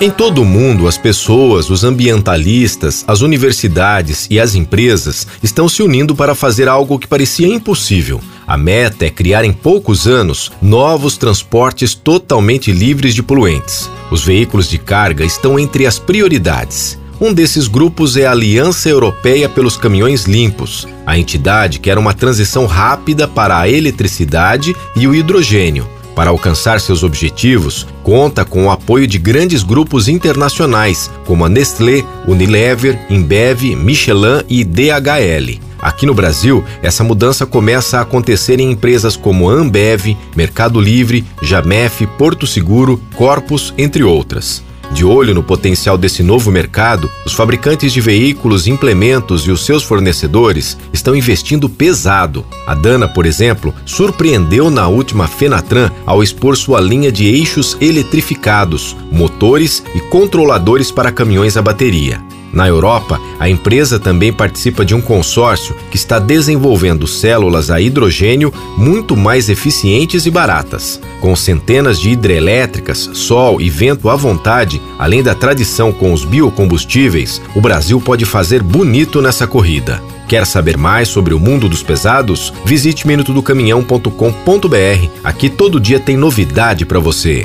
Em todo o mundo, as pessoas, os ambientalistas, as universidades e as empresas estão se unindo para fazer algo que parecia impossível. A meta é criar em poucos anos novos transportes totalmente livres de poluentes. Os veículos de carga estão entre as prioridades. Um desses grupos é a Aliança Europeia pelos Caminhões Limpos. A entidade quer uma transição rápida para a eletricidade e o hidrogênio para alcançar seus objetivos, conta com o apoio de grandes grupos internacionais, como a Nestlé, Unilever, Embev, Michelin e DHL. Aqui no Brasil, essa mudança começa a acontecer em empresas como Ambev, Mercado Livre, Jamef, Porto Seguro, Corpus, entre outras. De olho no potencial desse novo mercado, os fabricantes de veículos, implementos e os seus fornecedores estão investindo pesado. A Dana, por exemplo, surpreendeu na última Fenatran ao expor sua linha de eixos eletrificados, motores e controladores para caminhões a bateria. Na Europa, a empresa também participa de um consórcio que está desenvolvendo células a hidrogênio muito mais eficientes e baratas. Com centenas de hidrelétricas, sol e vento à vontade, além da tradição com os biocombustíveis, o Brasil pode fazer bonito nessa corrida. Quer saber mais sobre o mundo dos pesados? Visite minutodocaminhão.com.br. Aqui todo dia tem novidade para você.